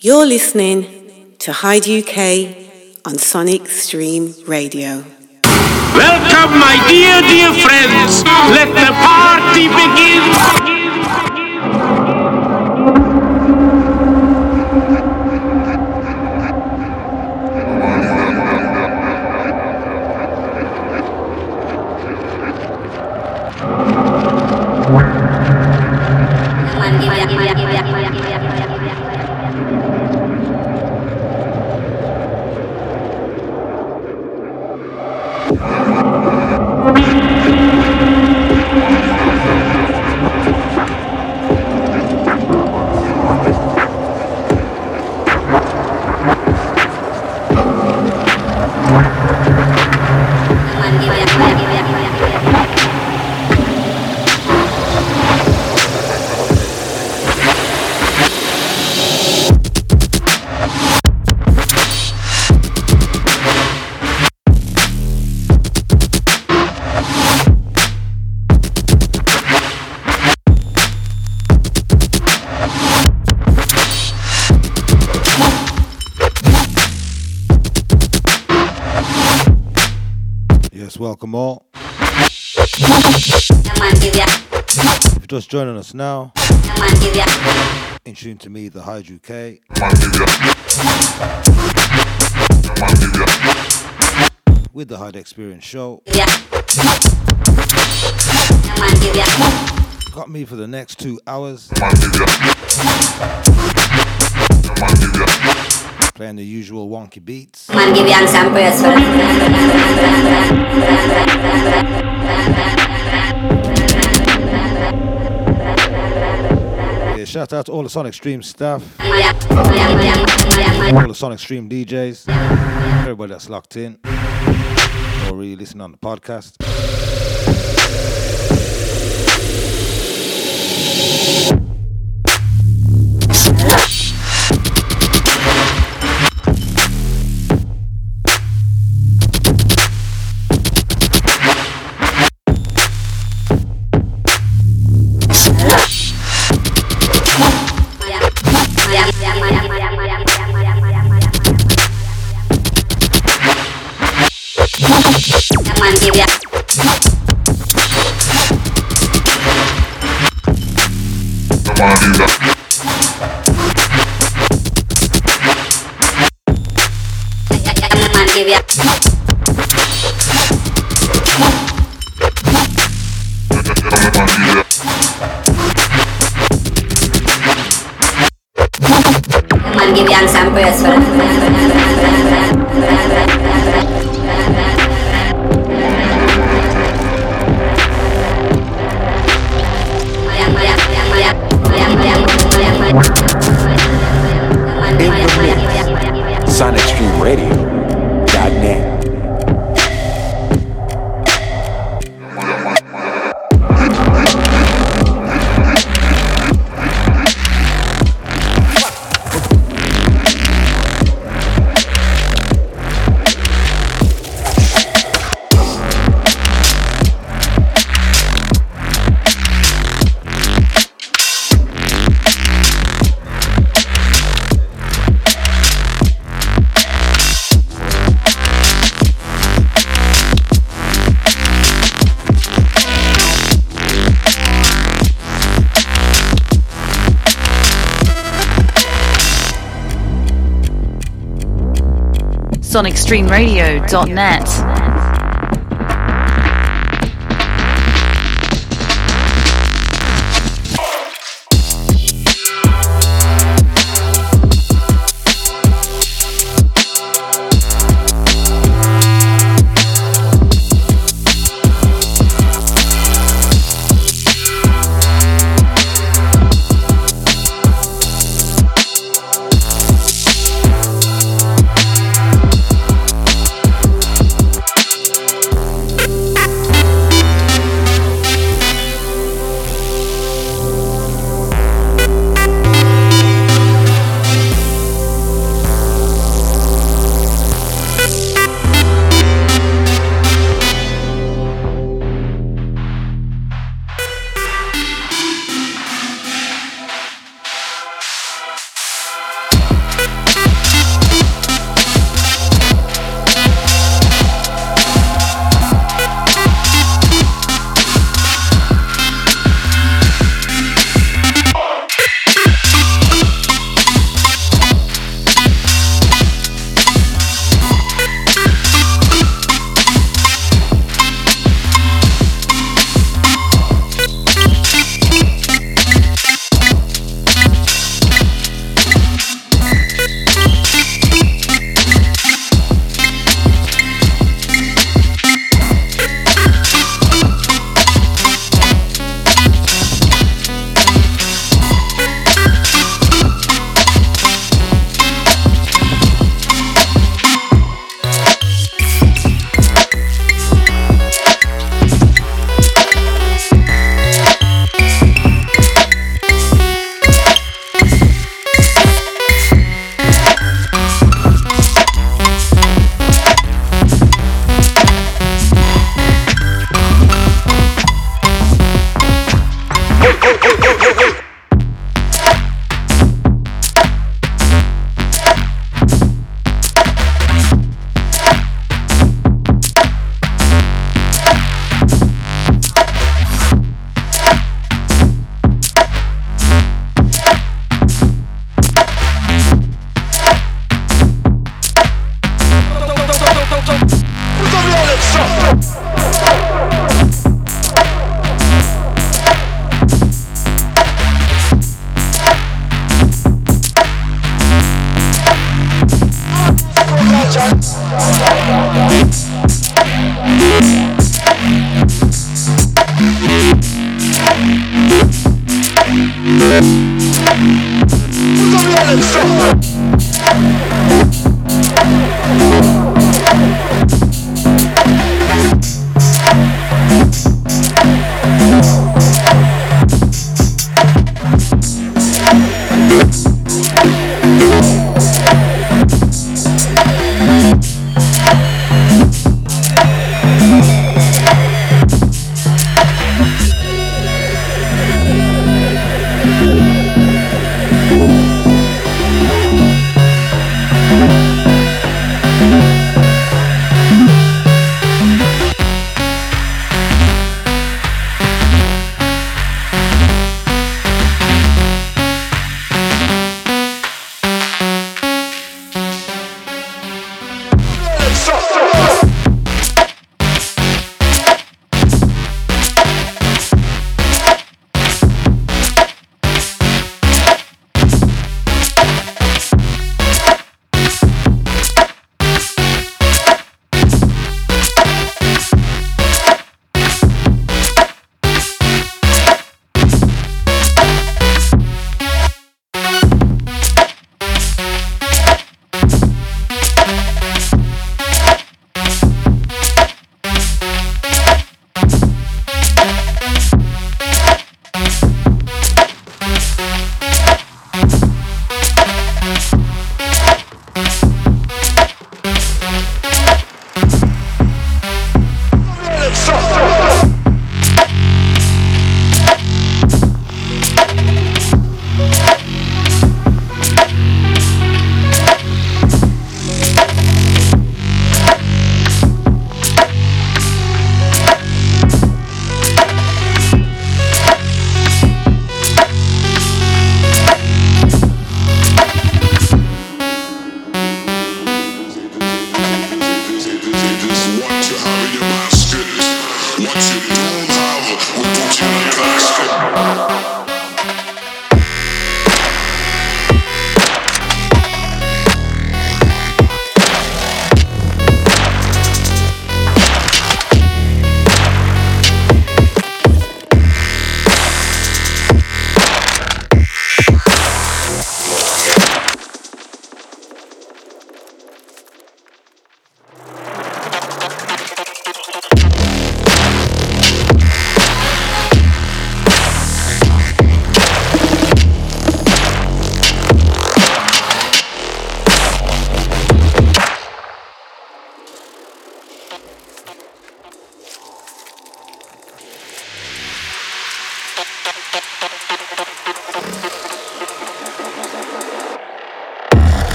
You're listening to Hyde UK on Sonic Stream Radio. Welcome, my dear, dear friends. Let the party begin. Just joining us now, introducing to me the Hyde K. With the Hyde Experience Show. Got me for the next two hours. Playing the usual wonky beats. Shout out to all the Sonic Stream staff, all the Sonic Stream DJs, everybody that's locked in. Or really listening on the podcast. find it out. sonicstreamradio.net.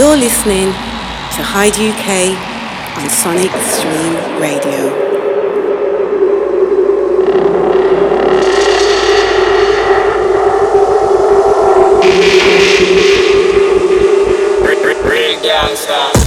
You're listening to Hyde UK on Sonic Stream Radio. five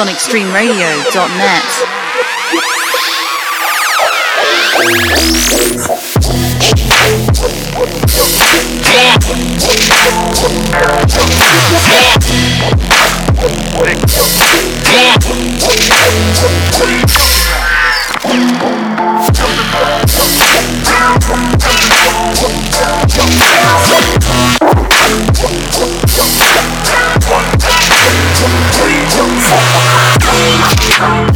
sonicstreamradio.net. Oh.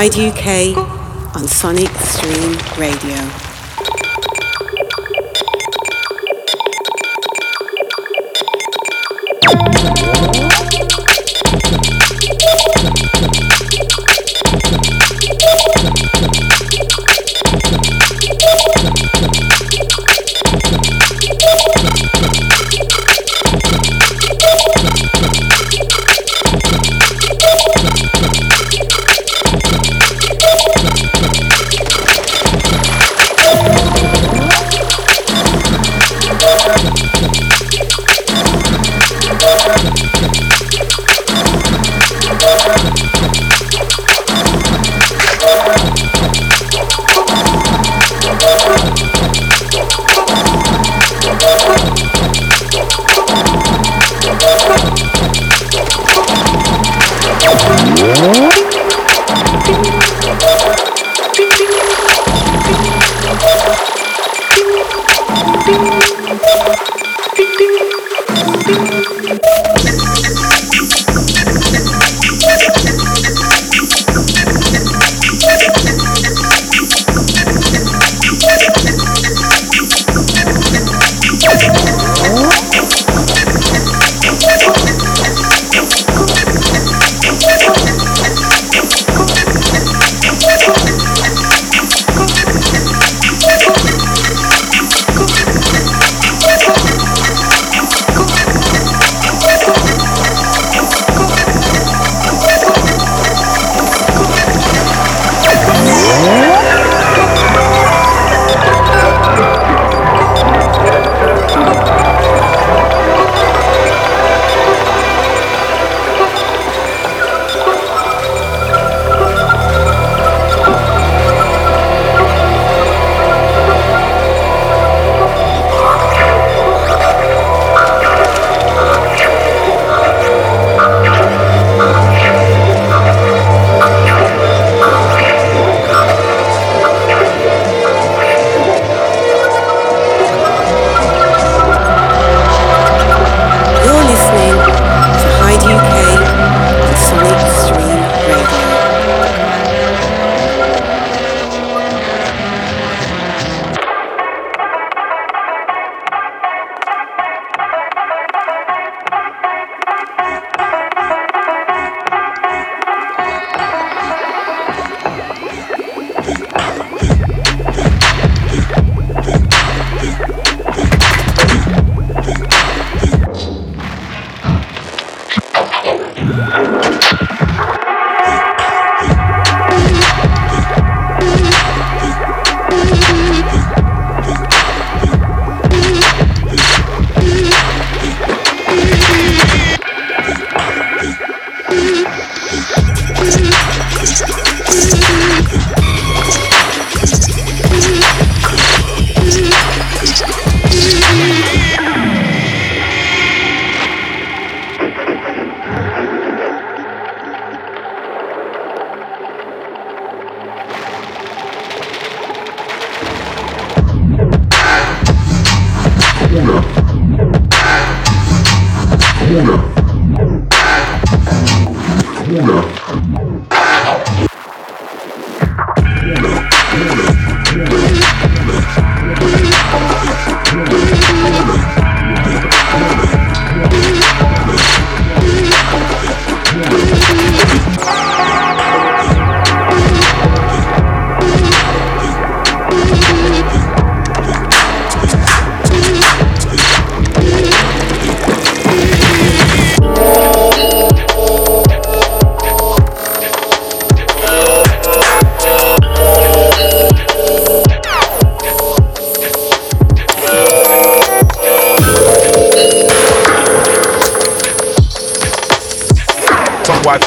To Hyde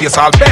face all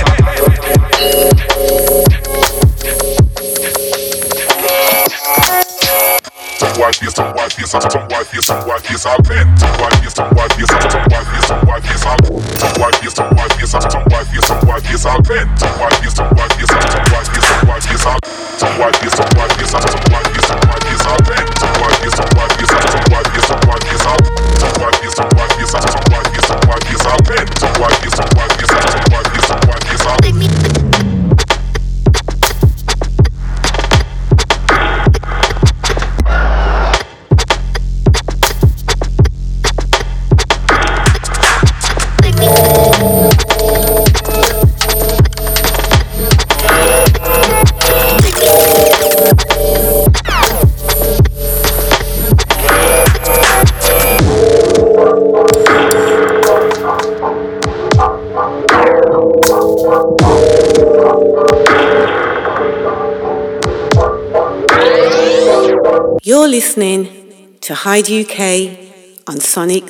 Hyde UK on Sonic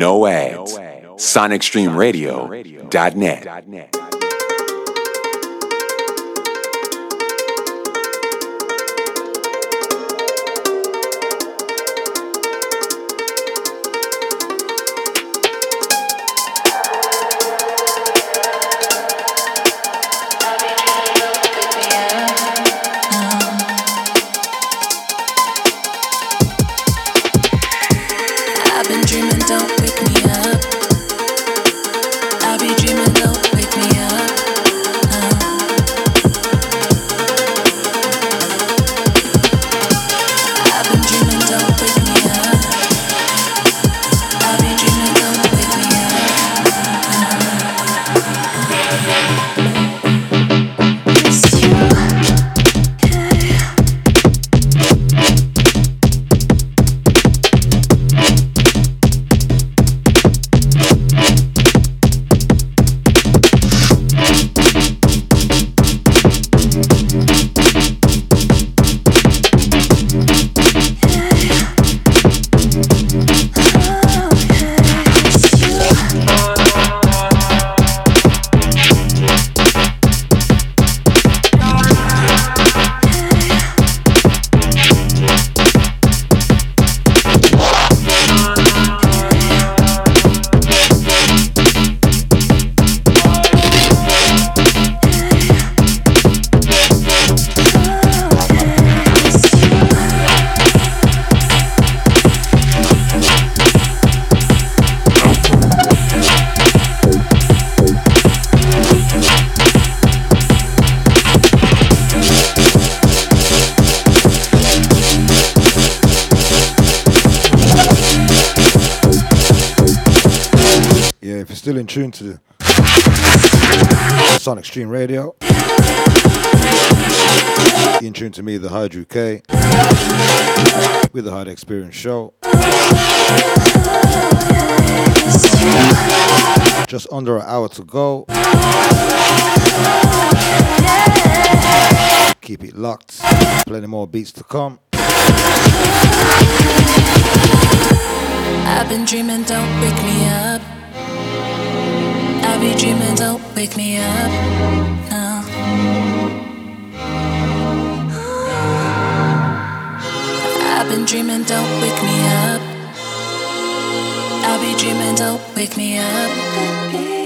SonicStreamRadio.net. you're still in tune to Sonic Stream Radio, in tune to me, the Hydro K, with the Hard Experience Show. Just under an hour to go. Keep it locked. Plenty more beats to come. I've been dreaming, don't wake me up. I'll be dreaming, don't wake me up. No. I've been dreaming, don't wake me up. I'll be dreaming, don't wake me up.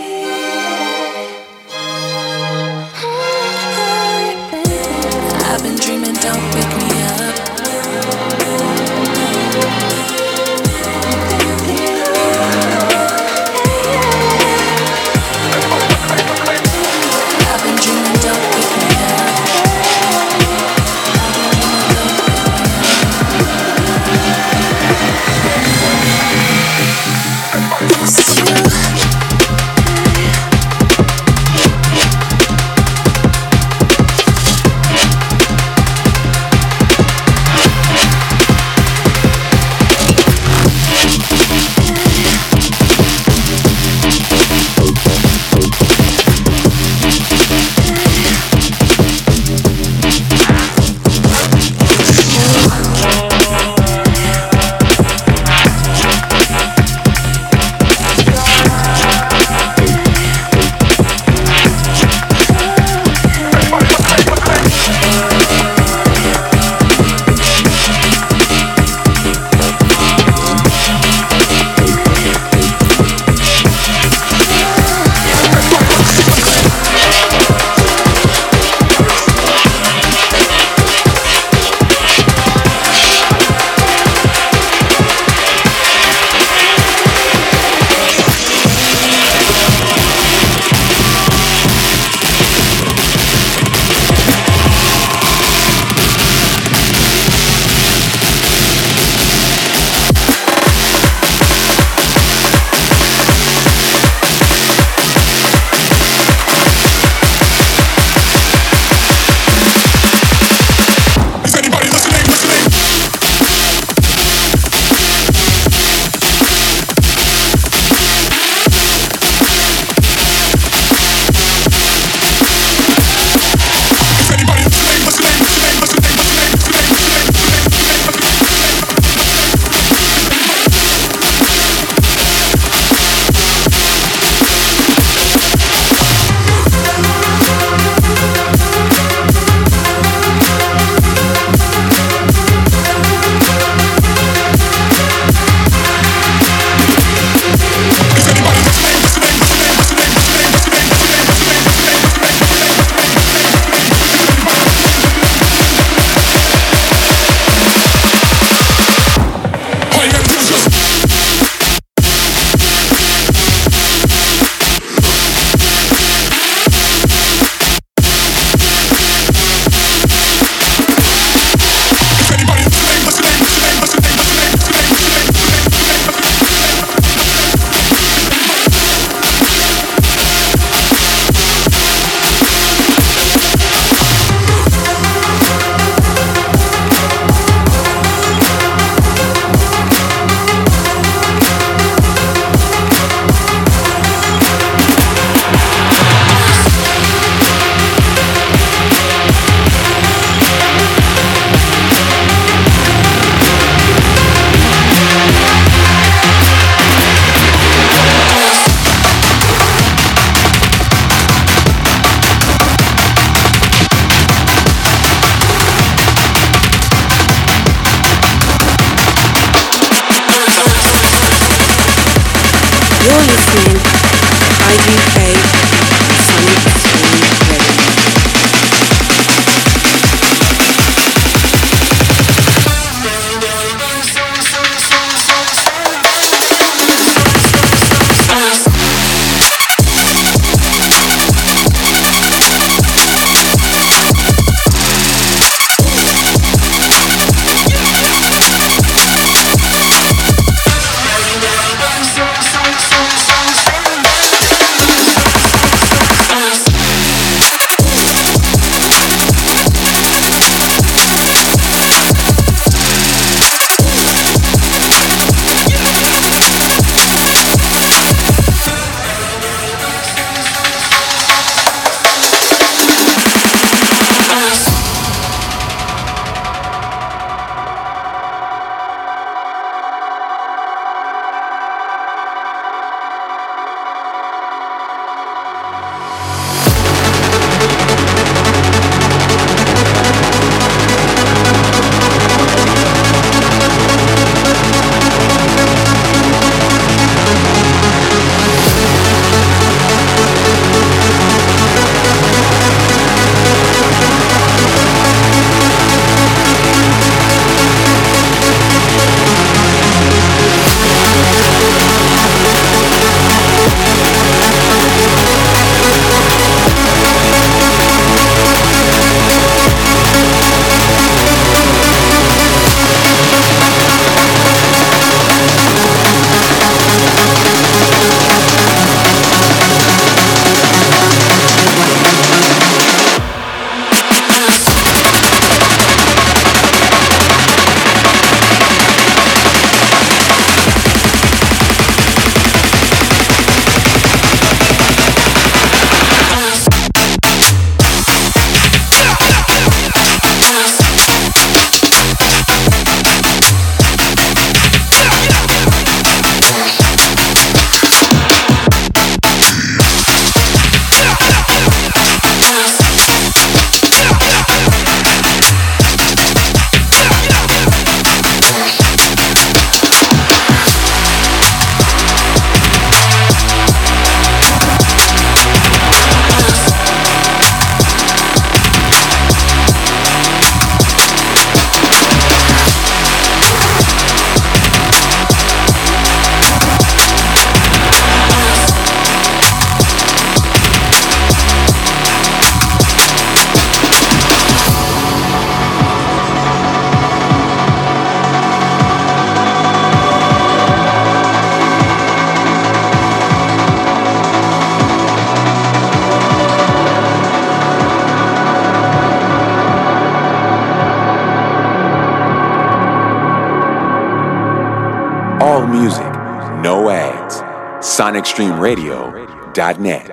SonicStreamRadio.net.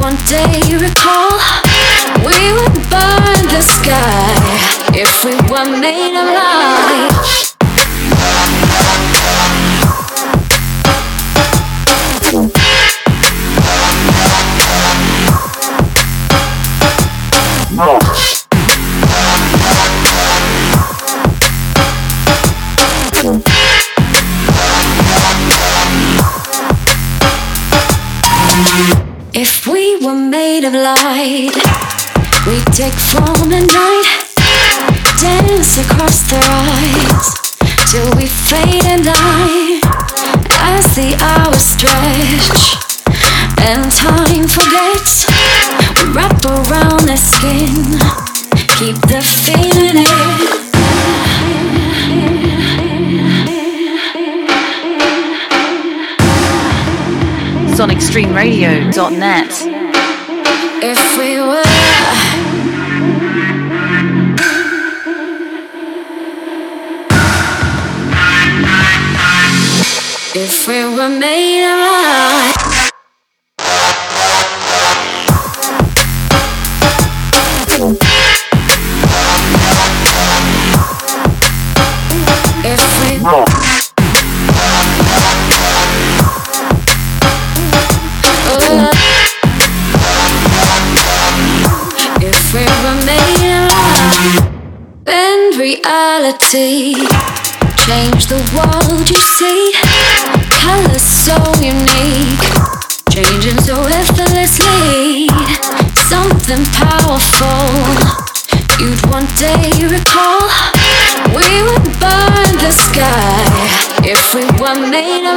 one day you recall. We would burn the sky if we were made of light. We made of light, we'd take form and night, dance across the rise till we fade and die. As the hours stretch and time forgets, we wrap around the skin, keep the feeling in. sonicstreamradio.net. If we were If we were made of If we reality, change the world you see. Colors so unique, changing so effortlessly. Something powerful, you'd one day recall. We would burn the sky if we were made of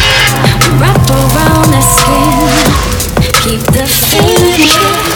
skin, keep the feeling.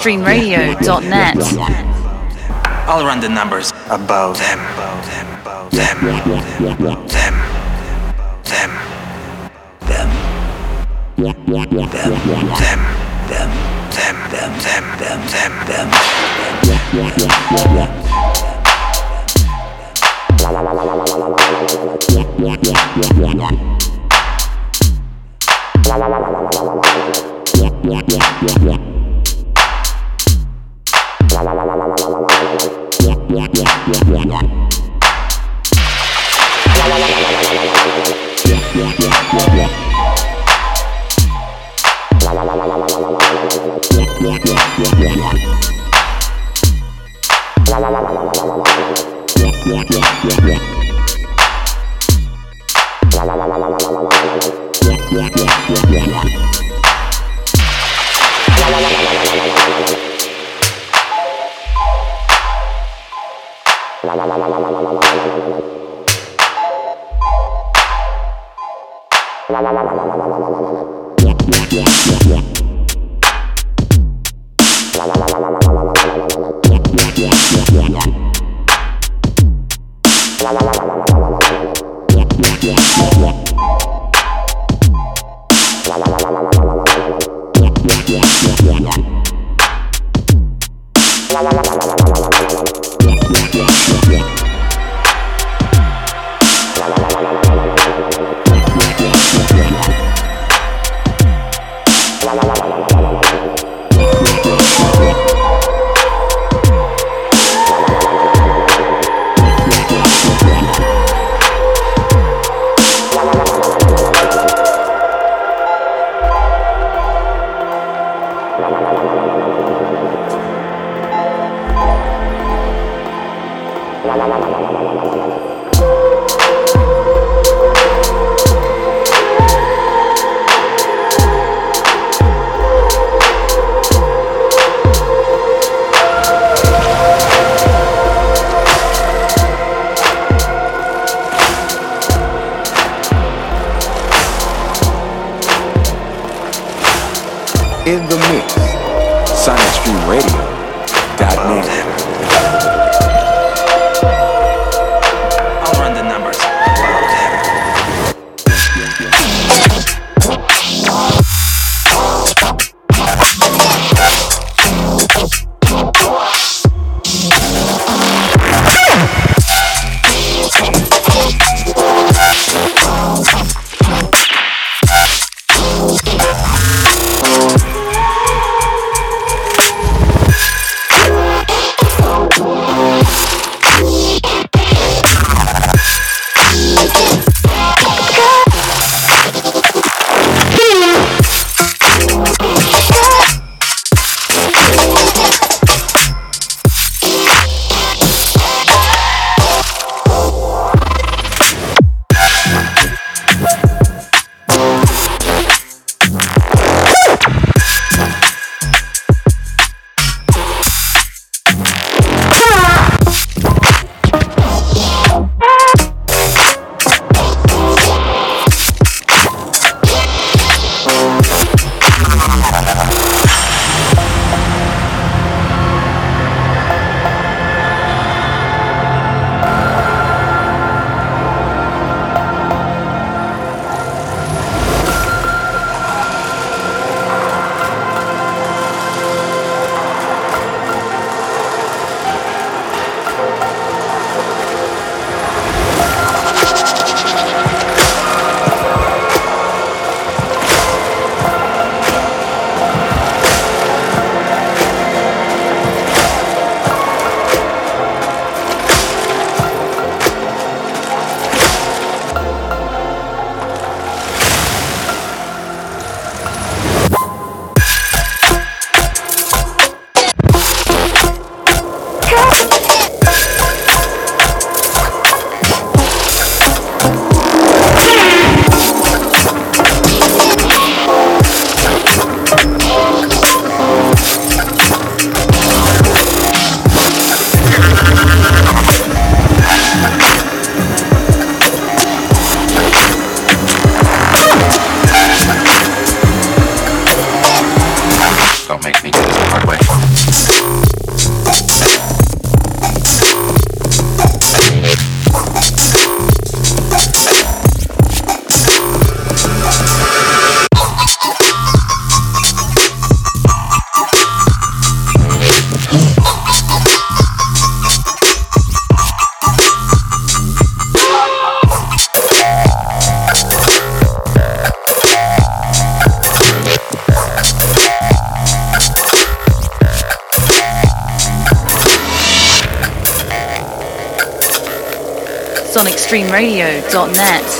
extremeradio.net. I'll run the numbers above them, them, them, them, them, them, them, them, them them, them, them, them, them, them, them. sonicstreamradio.net.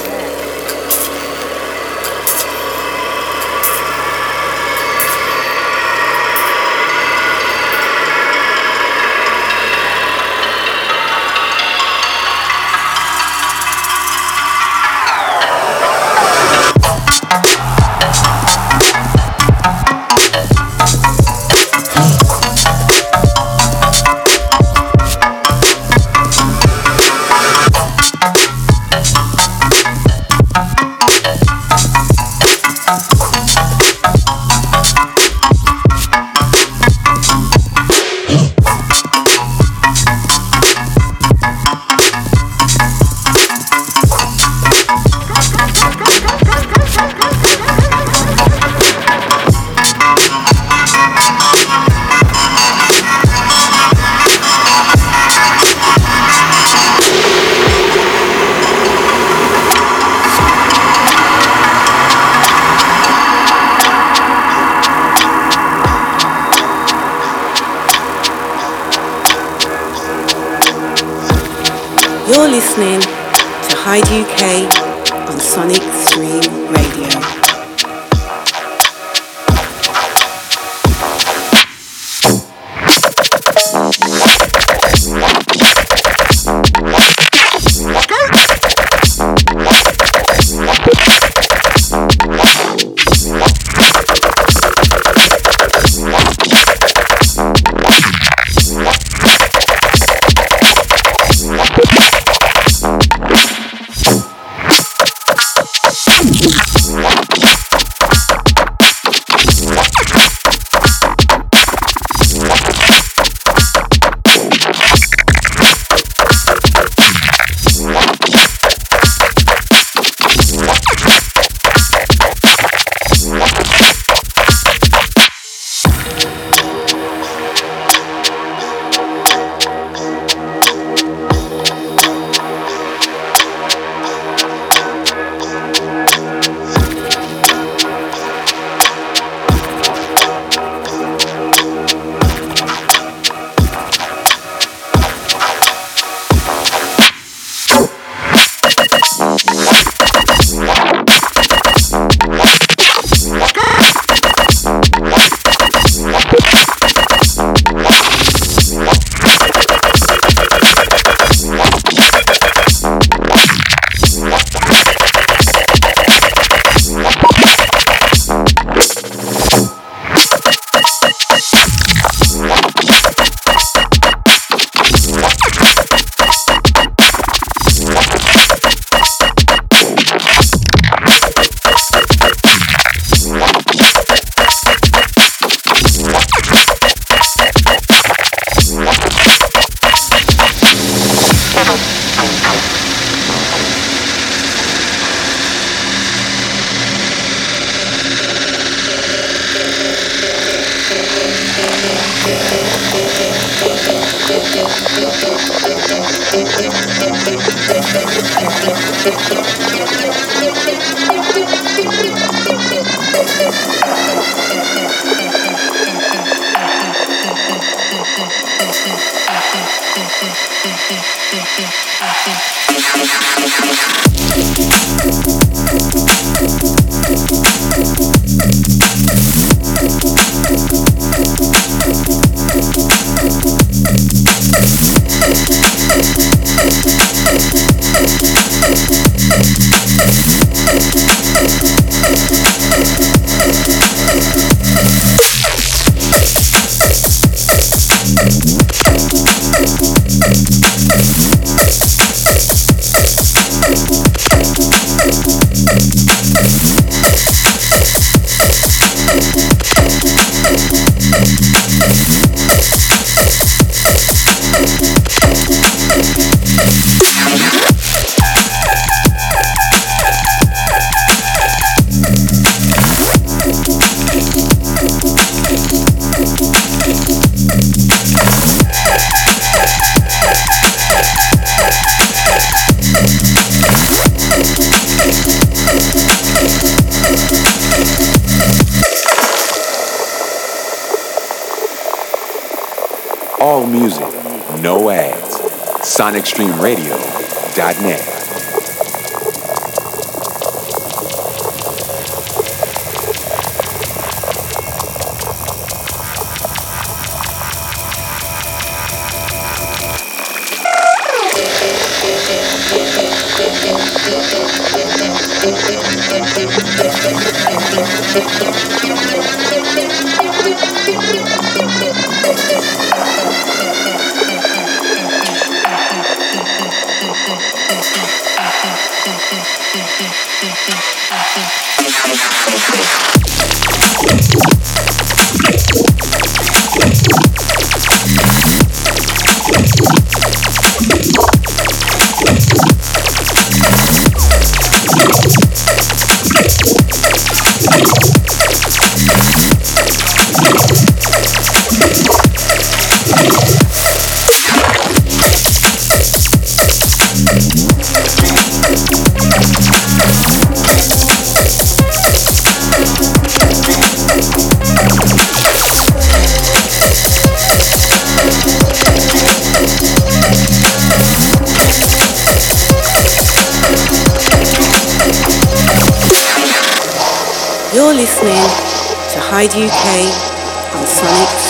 Hyde UK on Sonic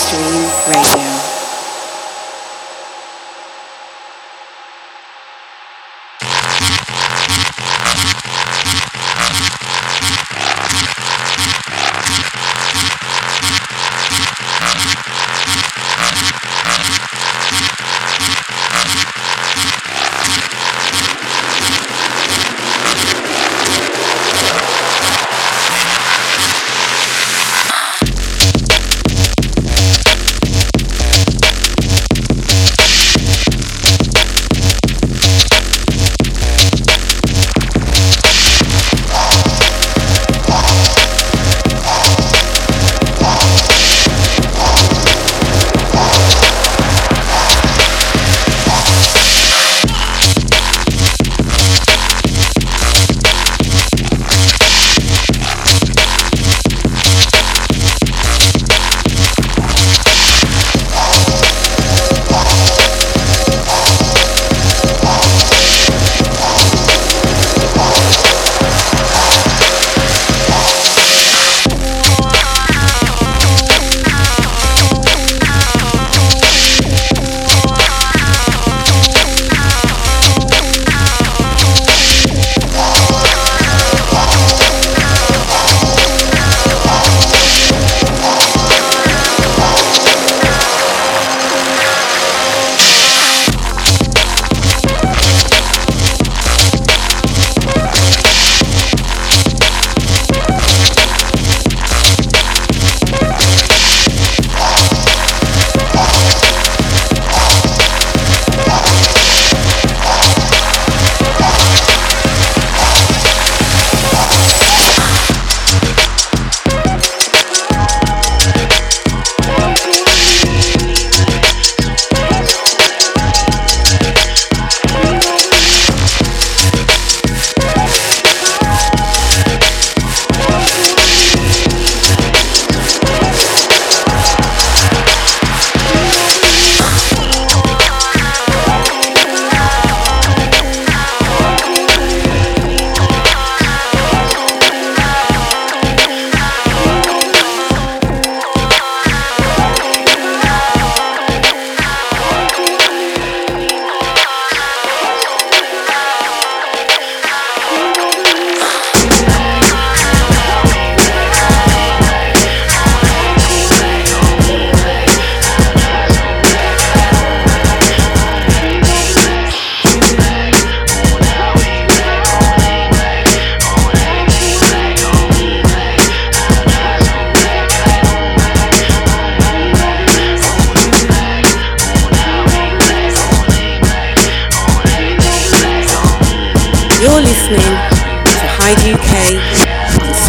IGK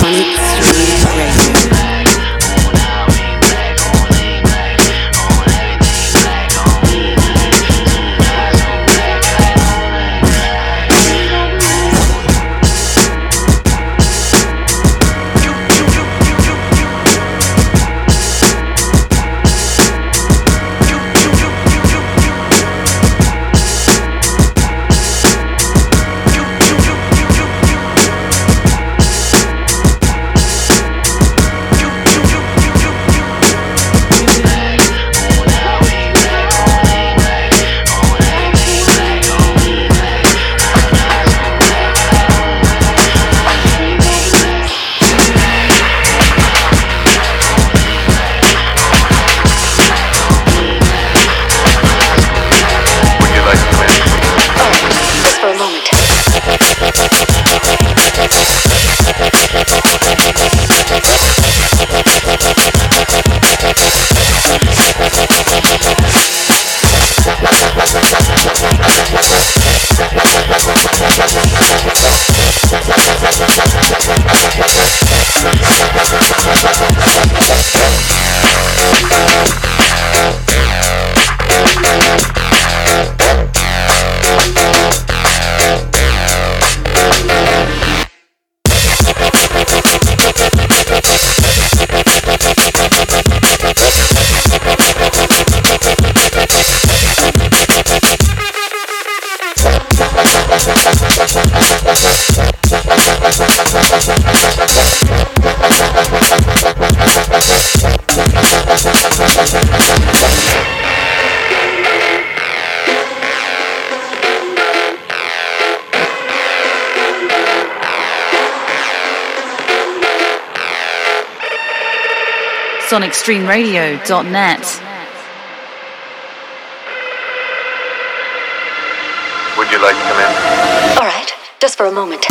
on sonicstreamradio.net. Would you like to come in? All right, just for a moment.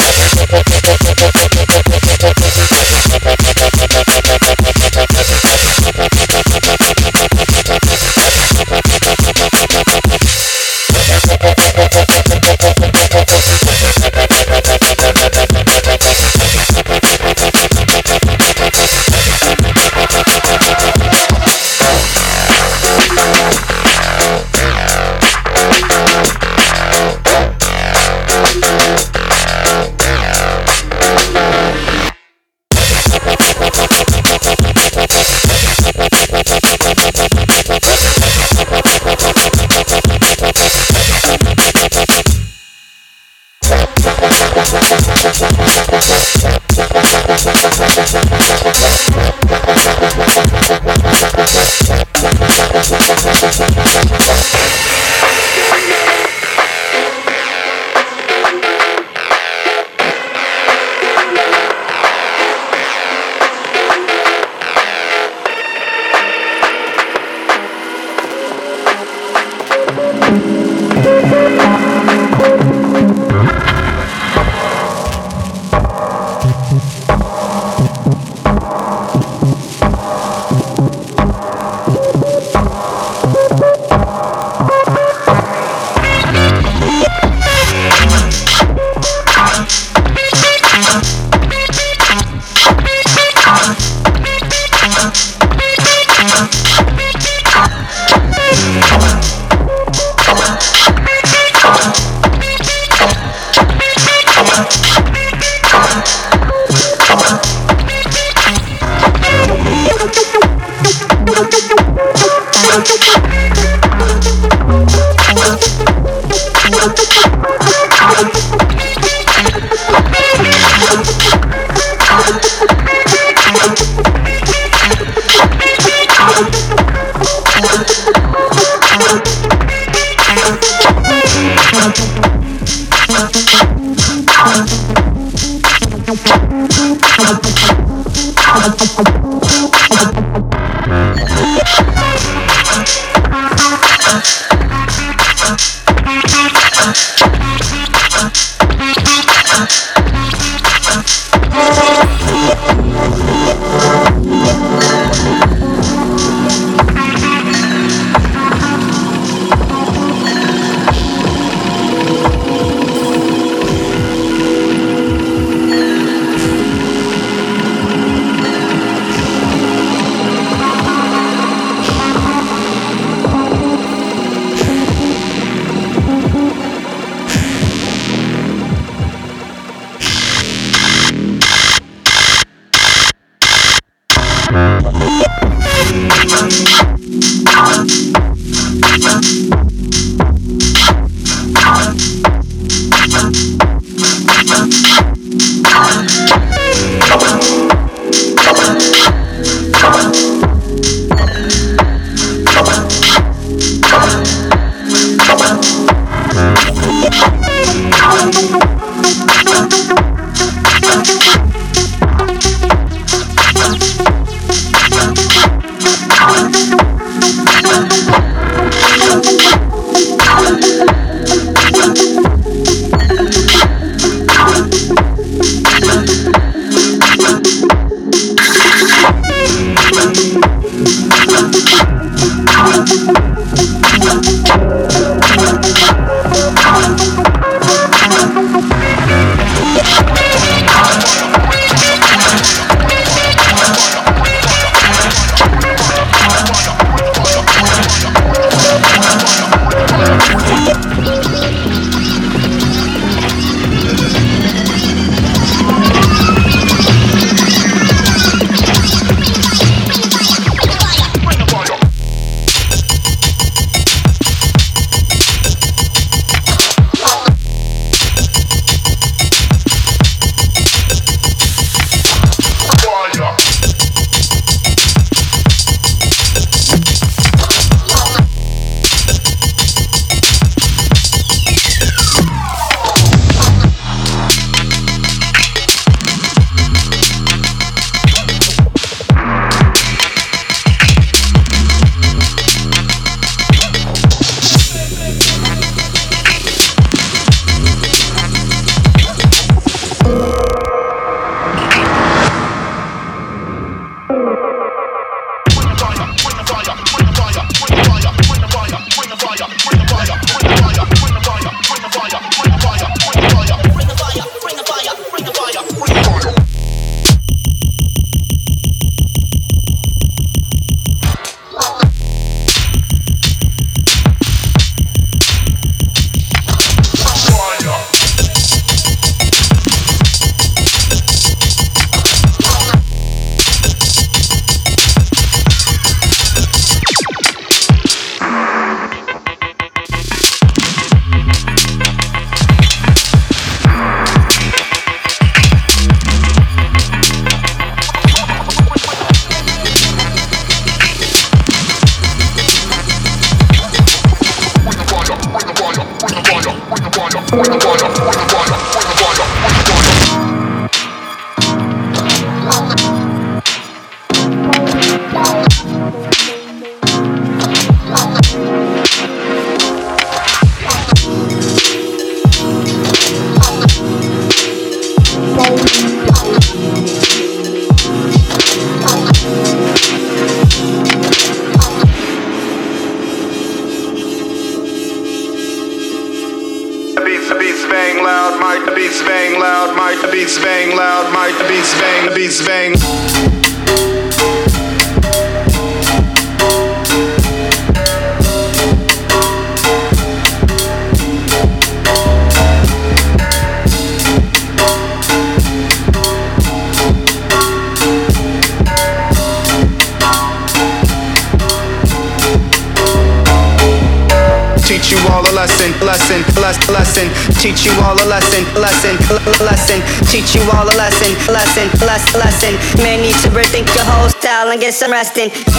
Some resting.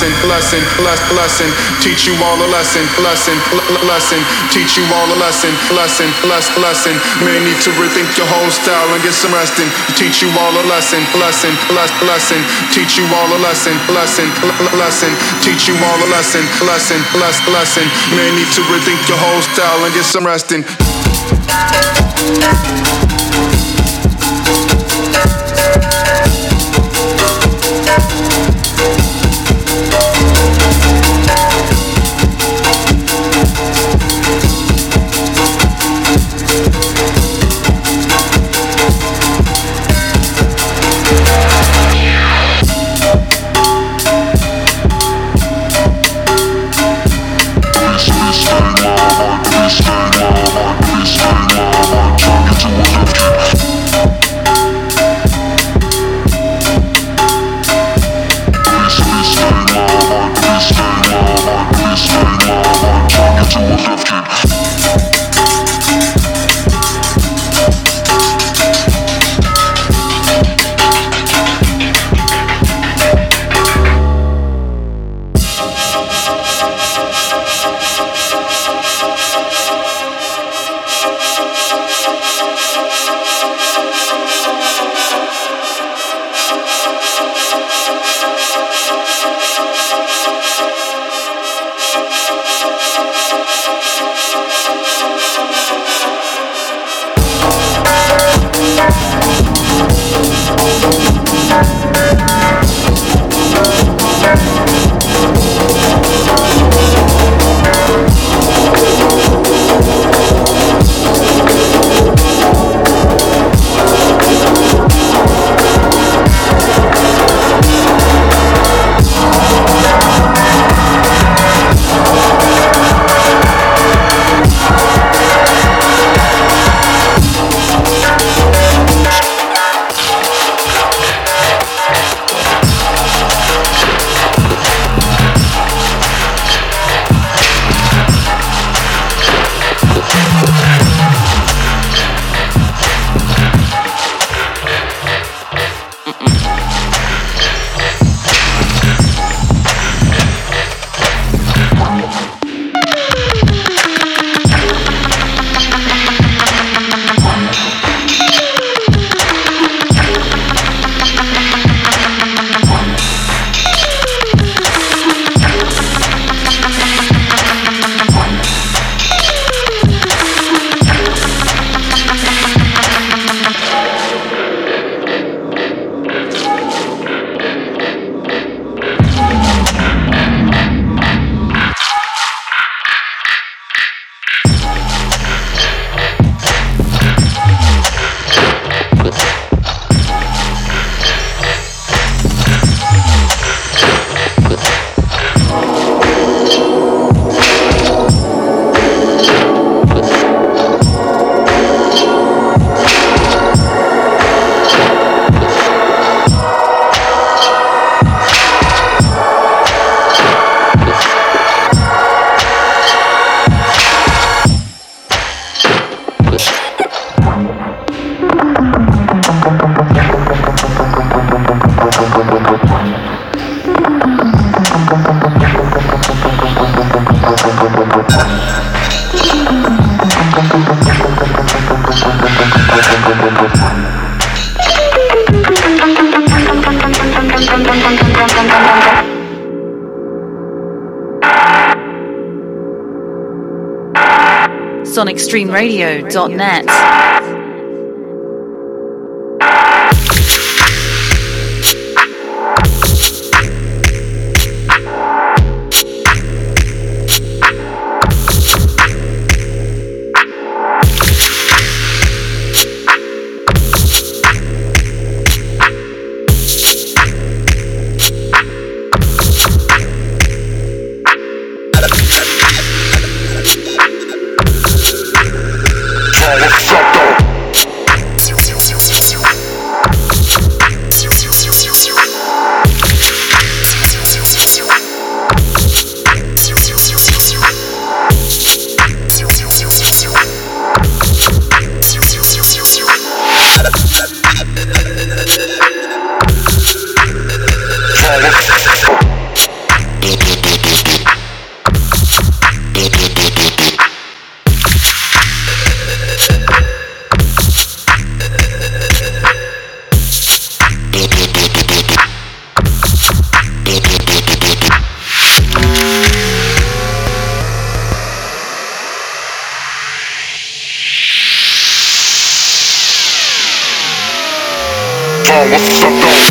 Lesson, lesson, lesson, lesson. Teach you all a lesson, lesson, lesson. Teach you all a lesson, lesson, lesson, lesson. May need to rethink your whole style and get some resting. Teach you all a lesson, lesson, lesson, lesson. Teach you all a lesson, lesson, lesson. Teach you all a lesson, lesson, lesson, lesson. May need to rethink your whole style and get some resting. sonicstreamradio.net. phone, what's up.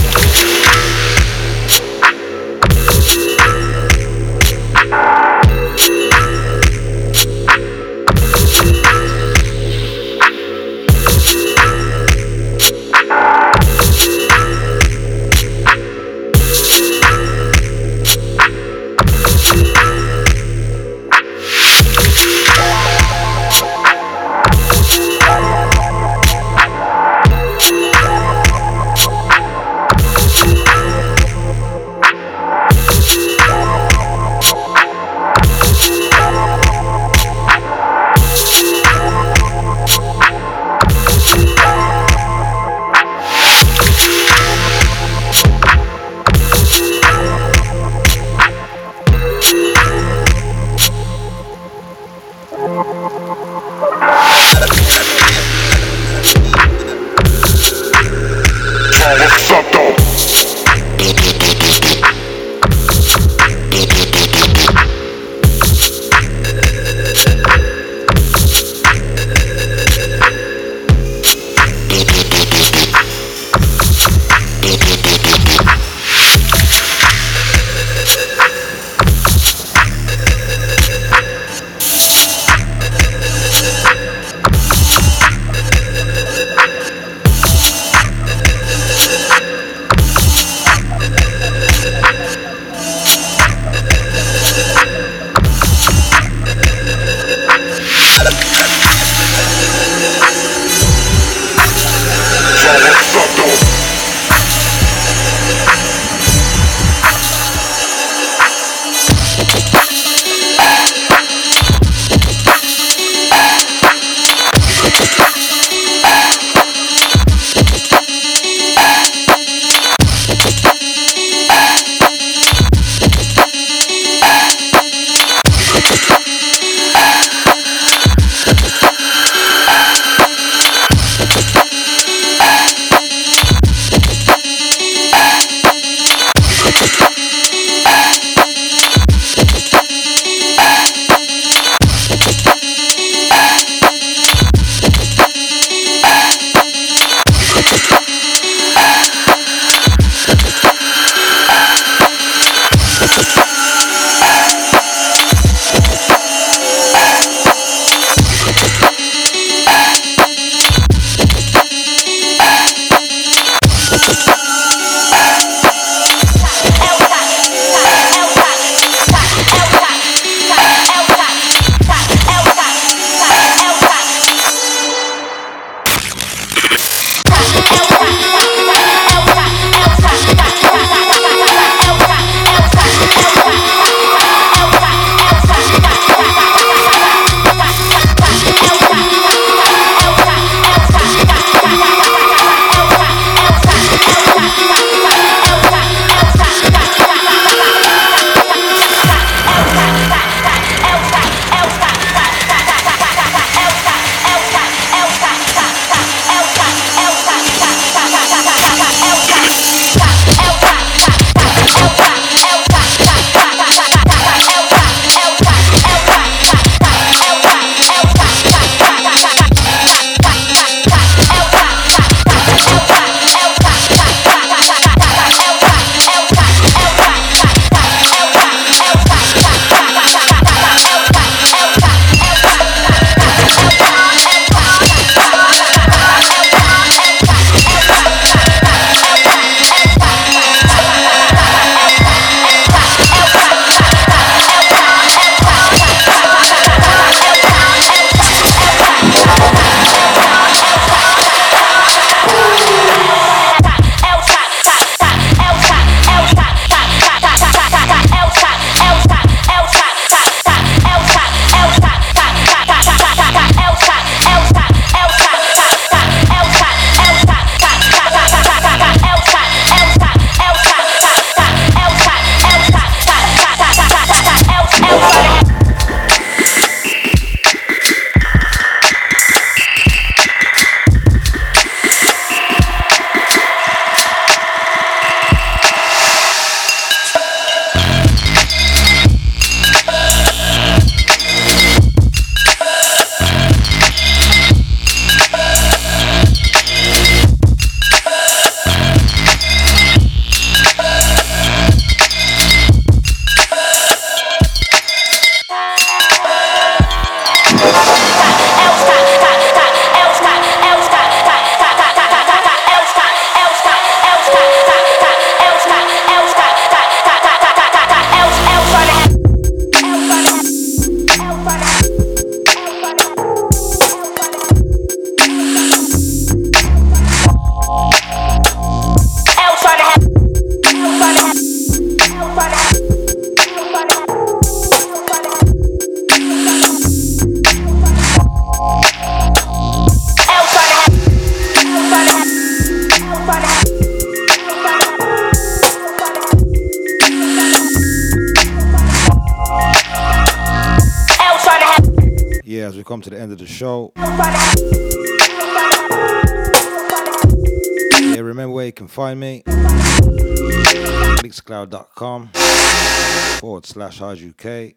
Slash UK. You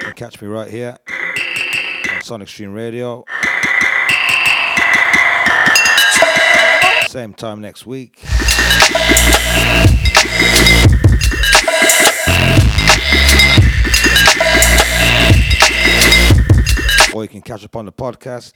can catch me right here on Sonic Stream Radio. Same time next week. Or you can catch up on the podcast.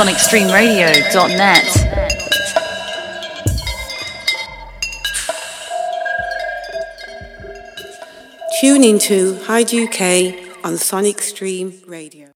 sonicstreamradio.net. Tune into Hyde UK on Sonic Stream Radio.